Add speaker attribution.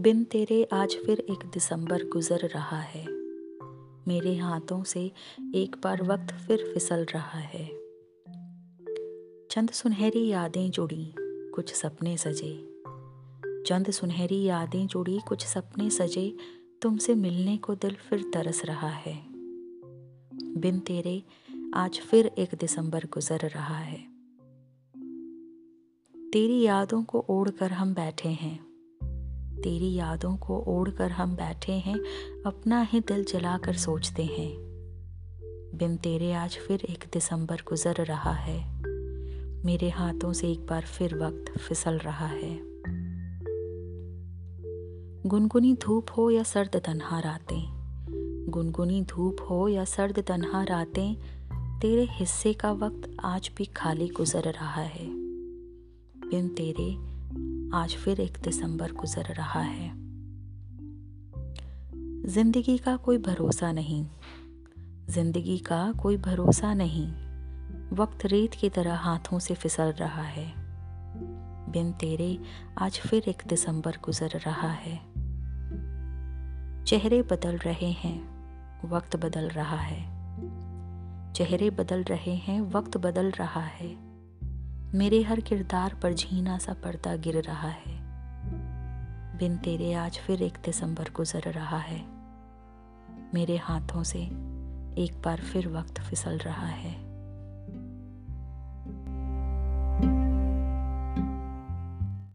Speaker 1: बिन तेरे आज फिर एक दिसंबर गुजर रहा है। मेरे हाथों से एक बार वक्त फिर फिसल रहा है। चंद सुनहरी यादें जुड़ी, कुछ सपने सजे। चंद सुनहरी यादें जुड़ी, कुछ सपने सजे। तुमसे मिलने को दिल फिर तरस रहा है। बिन तेरे आज फिर एक दिसंबर गुजर रहा है। तेरी यादों को ओढ़कर हम बैठे हैं। तेरी यादों को ओढ़ कर हम बैठे हैं, अपना ही दिल जलाकर सोचते हैं। बिन तेरे आज फिर एक दिसंबर गुजर रहा है। मेरे हाथों से एक बार फिर वक्त फिसल रहा है। गुनगुनी धूप हो या सर्द तन्हा रातें, गुनगुनी धूप हो या सर्द तन्हा रातें, तेरे हिस्से का वक्त आज भी खाली गुजर रहा है। बिन तेरे आज फिर एक दिसंबर गुजर रहा है। ज़िंदगी का कोई भरोसा नहीं। ज़िंदगी का कोई भरोसा नहीं। वक्त रेत की तरह हाथों से फिसल रहा है। बिन तेरे आज फिर एक दिसंबर गुजर रहा है। चेहरे बदल रहे हैं, वक्त बदल रहा है। चेहरे बदल रहे हैं, वक्त बदल रहा है। मेरे हर किरदार पर झीना सा पर्दा गिर रहा है। बिन तेरे आज फिर एक दिसंबर गुजर रहा है। मेरे हाथों से एक बार फिर वक्त फिसल रहा है।